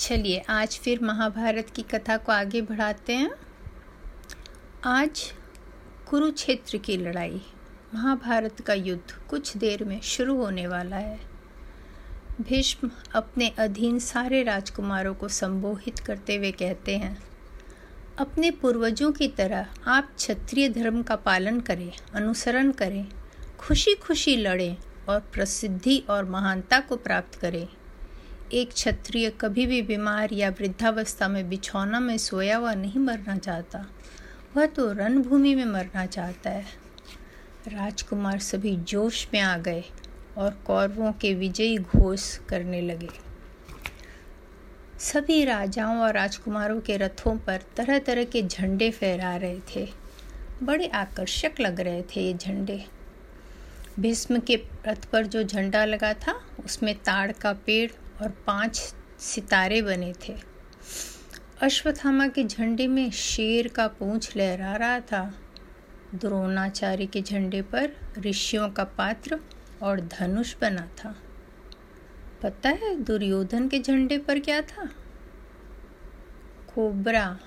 चलिए, आज फिर महाभारत की कथा को आगे बढ़ाते हैं। आज कुरुक्षेत्र की लड़ाई, महाभारत का युद्ध कुछ देर में शुरू होने वाला है। भीष्म अपने अधीन सारे राजकुमारों को संबोधित करते हुए कहते हैं, अपने पूर्वजों की तरह आप क्षत्रिय धर्म का पालन करें, अनुसरण करें खुशी खुशी लड़ें और प्रसिद्धि और महानता को प्राप्त करें। एक क्षत्रिय कभी भी बीमार या वृद्धावस्था में बिछौना में सोया हुआ नहीं मरना चाहता। वह तो रणभूमि में मरना चाहता है। राजकुमार सभी जोश में आ गए और कौरवों के विजयी घोष करने लगे। सभी राजाओं और राजकुमारों के रथों पर तरह तरह के झंडे फहरा रहे थे। बड़े आकर्षक लग रहे थे ये झंडे। भीष्म के रथ पर जो झंडा लगा था, उसमें ताड़ का पेड़ और पाँच सितारे बने थे। अश्वत्थामा के झंडे में शेर का पूंछ लहरा रहा था। द्रोणाचार्य के झंडे पर ऋषियों का पात्र और धनुष बना था। पता है दुर्योधन के झंडे पर क्या था? कोबरा,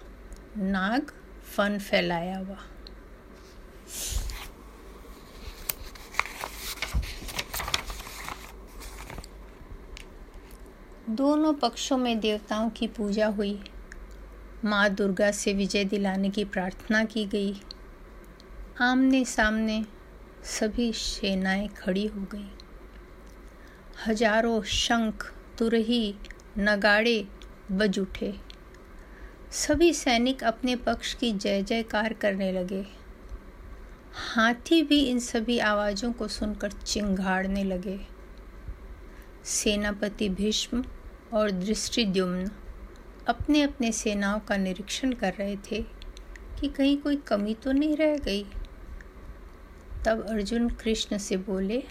नाग फन फैलाया हुआ। दोनों पक्षों में देवताओं की पूजा हुई। माँ दुर्गा से विजय दिलाने की प्रार्थना की गई। आमने सामने सभी सेनाएँ खड़ी हो गई। हज़ारों शंख, तुरही, नगाड़े बज उठे। सभी सैनिक अपने पक्ष की जय जयकार करने लगे। हाथी भी इन सभी आवाज़ों को सुनकर चिंगाड़ने लगे। सेनापति भीष्म और दृष्टिद्युम्न अपने अपने सेनाओं का निरीक्षण कर रहे थे कि कहीं कोई कमी तो नहीं रह गई। तब अर्जुन कृष्ण से बोले,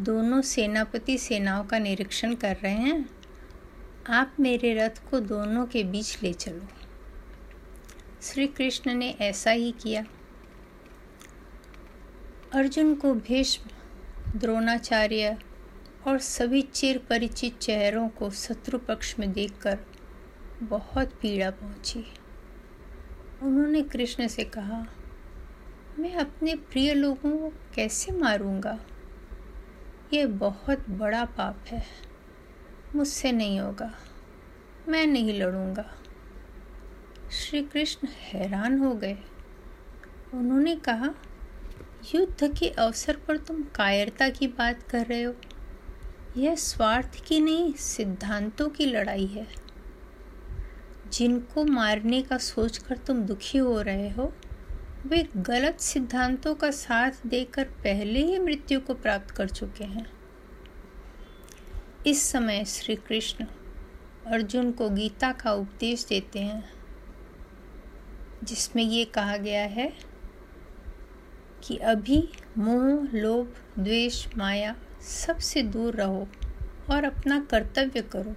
दोनों सेनापति सेनाओं का निरीक्षण कर रहे हैं। आप मेरे रथ को दोनों के बीच ले चलो। श्री कृष्ण ने ऐसा ही किया। अर्जुन को भीष्म, द्रोणाचार्य और सभी चिर परिचित चेहरों को शत्रु पक्ष में देखकर बहुत पीड़ा पहुँची। उन्होंने कृष्ण से कहा, मैं अपने प्रिय लोगों को कैसे मारूँगा? ये बहुत बड़ा पाप है। मुझसे नहीं होगा। मैं नहीं लड़ूँगा। श्री कृष्ण हैरान हो गए। उन्होंने कहा, युद्ध के अवसर पर तुम कायरता की बात कर रहे हो। यह स्वार्थ की नहीं, सिद्धांतों की लड़ाई है। जिनको मारने का सोचकर तुम दुखी हो रहे हो, वे गलत सिद्धांतों का साथ देकर पहले ही मृत्यु को प्राप्त कर चुके हैं। इस समय श्री कृष्ण अर्जुन को गीता का उपदेश देते हैं, जिसमें ये कहा गया है कि अभी मोह, लोभ, द्वेष, माया सबसे दूर रहो और अपना कर्तव्य करो।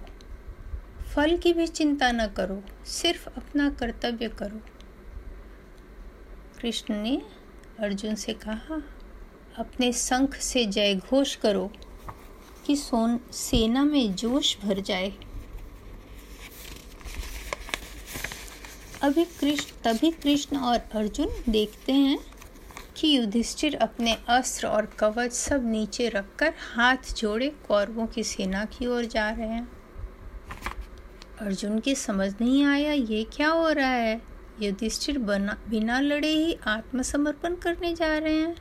फल की भी चिंता न करो, सिर्फ़ अपना कर्तव्य करो। कृष्ण ने अर्जुन से कहा, अपने शंख से जय घोष करो कि सोन, सेना में जोश भर जाए। अभी कृष्ण, तभी कृष्ण और अर्जुन देखते हैं कि युधिष्ठिर अपने अस्त्र और कवच सब नीचे रखकर हाथ जोड़े कौरवों की सेना की ओर जा रहे हैं। अर्जुन के समझ नहीं आया, ये क्या हो रहा है? युधिष्ठिर बना, बिना लड़े ही आत्मसमर्पण करने जा रहे हैं।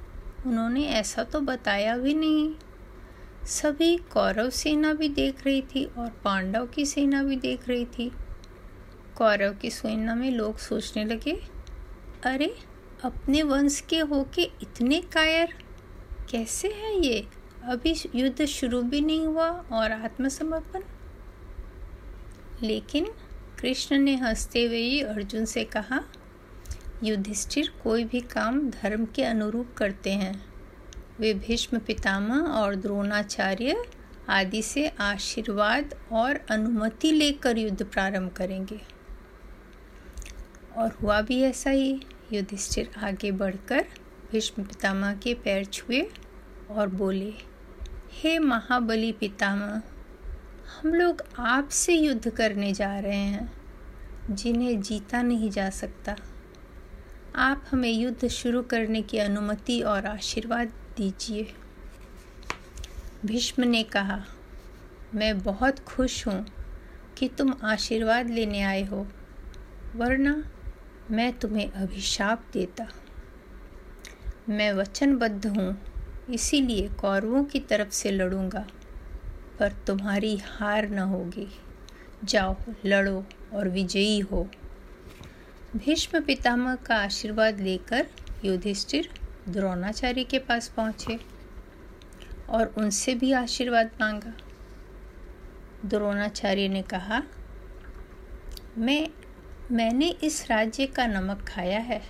उन्होंने ऐसा तो बताया भी नहीं। सभी कौरव सेना भी देख रही थी और पांडव की सेना भी देख रही थी। कौरव की सेना में लोग सोचने लगे, अरे अपने वंश के होके इतने कायर? कैसे हैं ये? अभी युद्ध शुरू भी नहीं हुआ और आत्मसमर्पण? लेकिन कृष्ण ने हँसते हुए ही अर्जुन से कहा, युधिष्ठिर कोई भी काम धर्म के अनुरूप करते हैं। वे भीष्म पितामह और द्रोणाचार्य आदि से आशीर्वाद और अनुमति लेकर युद्ध प्रारंभ करेंगे। और हुआ भी ऐसा ही। युधिष्ठिर आगे बढ़कर भीष्म पितामह के पैर छुए और बोले, हे महाबली पितामह, हम लोग आपसे युद्ध करने जा रहे हैं, जिन्हें जीता नहीं जा सकता। आप हमें युद्ध शुरू करने की अनुमति और आशीर्वाद दीजिए। भीष्म ने कहा, मैं बहुत खुश हूँ कि तुम आशीर्वाद लेने आए हो, वरना मैं तुम्हें अभिशाप देता। मैं वचनबद्ध हूँ, इसीलिए कौरवों की तरफ़ से लड़ूँगा, पर तुम्हारी हार न होगी। जाओ, लड़ो और विजयी हो। भीष्म पितामह का आशीर्वाद लेकर युधिष्ठिर द्रोणाचार्य के पास पहुँचे और उनसे भी आशीर्वाद मांगा। द्रोणाचार्य ने कहा, मैं मैंने इस राज्य का नमक खाया है,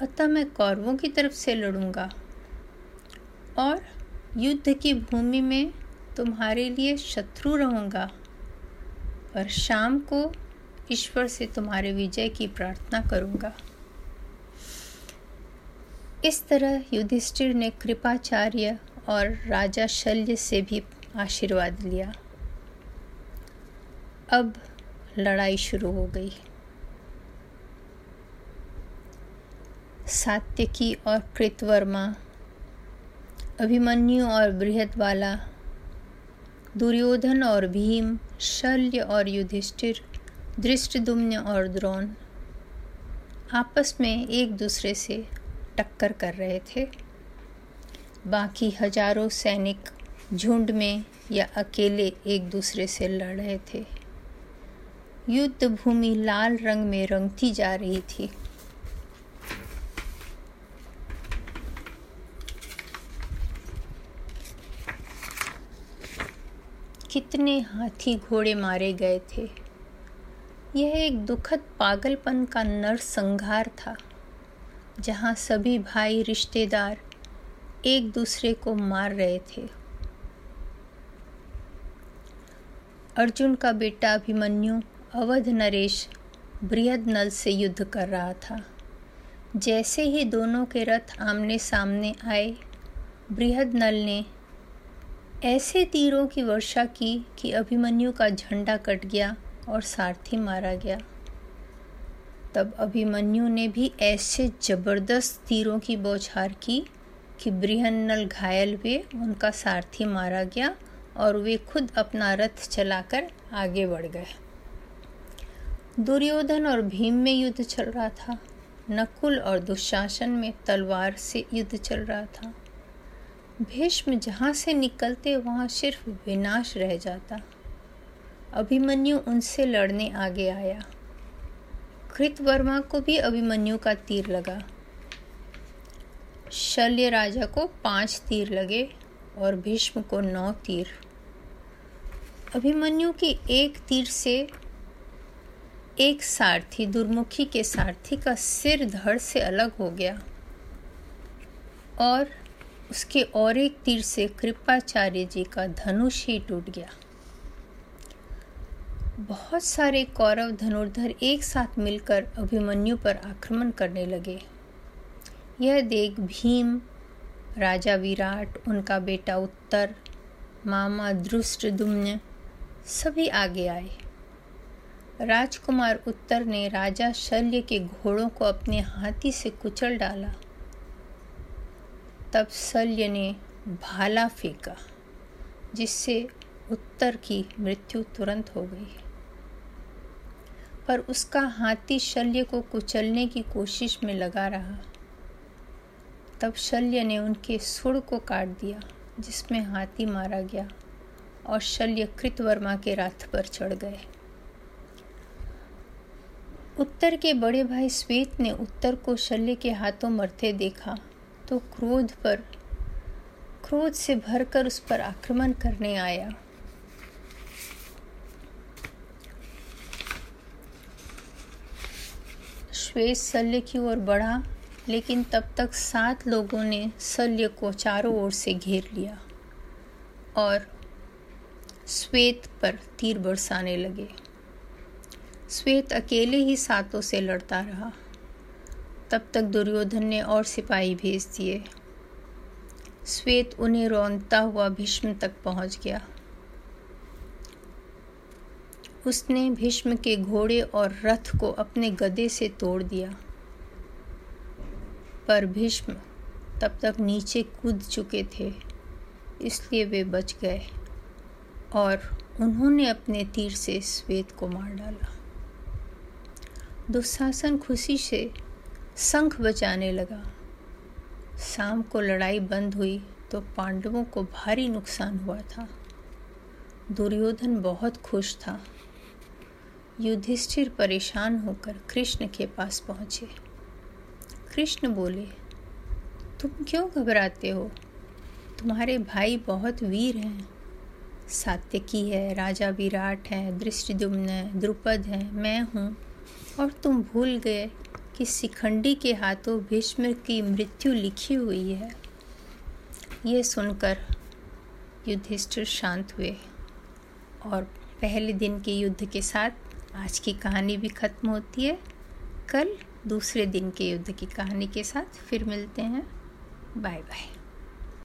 अतः मैं कौरवों की तरफ़ से लड़ूँगा। और युद्ध की भूमि में तुम्हारे लिए शत्रु रहूँगा। पर शाम को ईश्वर से तुम्हारे विजय की प्रार्थना करूँगा। इस तरह युधिष्ठिर ने कृपाचार्य और राजा शल्य से भी आशीर्वाद लिया। अब लड़ाई शुरू हो गई। सात्यकी और कृतवर्मा, अभिमन्यु और बृहदवाला, दुर्योधन और भीम, शल्य और युधिष्ठिर दृष्टदुम्न और द्रोण आपस में एक दूसरे से टक्कर कर रहे थे। बाकी हज़ारों सैनिक झुंड में या अकेले एक दूसरे से लड़ रहे थे। युद्ध भूमि लाल रंग में रंगती जा रही थी। कितने हाथी घोड़े मारे गए थे। यह एक दुखद पागलपन का नरसंहार था, जहाँ सभी भाई रिश्तेदार एक दूसरे को मार रहे थे। अर्जुन का बेटा अभिमन्यु अवध नरेश बृहद नल से युद्ध कर रहा था। जैसे ही दोनों के रथ आमने सामने आए बृहद नल ने ऐसे तीरों की वर्षा की कि अभिमन्यु का झंडा कट गया और सारथी मारा गया। तब अभिमन्यु ने भी ऐसे ज़बरदस्त तीरों की बौछार की कि बृहन्नल घायल हुए, उनका सारथी मारा गया और वे खुद अपना रथ चलाकर आगे बढ़ गए। दुर्योधन और भीम में युद्ध चल रहा था। नकुल और दुशासन में तलवार से युद्ध चल रहा था। भीष्म जहाँ से निकलते वहाँ सिर्फ़ विनाश रह जाता। अभिमन्यु उनसे लड़ने आगे आया। कृतवर्मा को भी अभिमन्यु का तीर लगा। शल्य राजा को पाँच तीर लगे और भीष्म को नौ तीर। अभिमन्यु की एक तीर से एक सारथी, दुर्मुखी के सारथी का सिर धड़ से अलग हो गया और उसके और एक तीर से कृपाचार्य जी का धनुष ही टूट गया। बहुत सारे कौरव धनुर्धर एक साथ मिलकर अभिमन्यु पर आक्रमण करने लगे। यह देख भीम, राजा विराट, उनका बेटा उत्तर, मामा दृष्ट दुम्न सभी आगे आए। राजकुमार उत्तर ने राजा शल्य के घोड़ों को अपने हाथी से कुचल डाला। तब शल्य ने भाला फेंका, जिससे उत्तर की मृत्यु तुरंत हो गई। पर उसका हाथी शल्य को कुचलने की कोशिश में लगा रहा। तब शल्य ने उनके सुर को काट दिया, जिसमें हाथी मारा गया और शल्य कृतवर्मा के रथ पर चढ़ गए। उत्तर के बड़े भाई श्वेत ने उत्तर को शल्य के हाथों मरते देखा। तो क्रोध पर, क्रोध से भरकर उस पर आक्रमण करने आया। श्वेत शल्य की ओर बढ़ा, लेकिन तब तक सात लोगों ने शल्य को चारों ओर से घेर लिया और श्वेत पर तीर बरसाने लगे। श्वेत अकेले ही सातों से लड़ता रहा। तब तक दुर्योधन ने और सिपाही भेज दिए। श्वेत उन्हें रौनता हुआ भीष्म तक पहुँच गया। उसने भीष्म के घोड़े और रथ को अपने गदे से तोड़ दिया। पर भीष्म तब तक नीचे कूद चुके थे, इसलिए वे बच गए और उन्होंने अपने तीर से श्वेत को मार डाला। दुशासन खुशी से शंख बचाने लगा। शाम को लड़ाई बंद हुई तो पांडवों को भारी नुकसान हुआ था। दुर्योधन बहुत खुश था। युधिष्ठिर परेशान होकर कृष्ण के पास पहुँचे। कृष्ण बोले, तुम क्यों घबराते हो? तुम्हारे भाई बहुत वीर हैं। सात्यकी है, राजा विराट हैं दृष्टिदुम्न है, द्रुपद हैं, मैं हूँ और तुम भूल गए। कि शिखंडी के हाथों भीष्म की मृत्यु लिखी हुई है। ये सुनकर युधिष्ठिर शांत हुए और पहले दिन के युद्ध के साथ आज की कहानी भी ख़त्म होती है। कल दूसरे दिन के युद्ध की कहानी के साथ फिर मिलते हैं। Bye bye.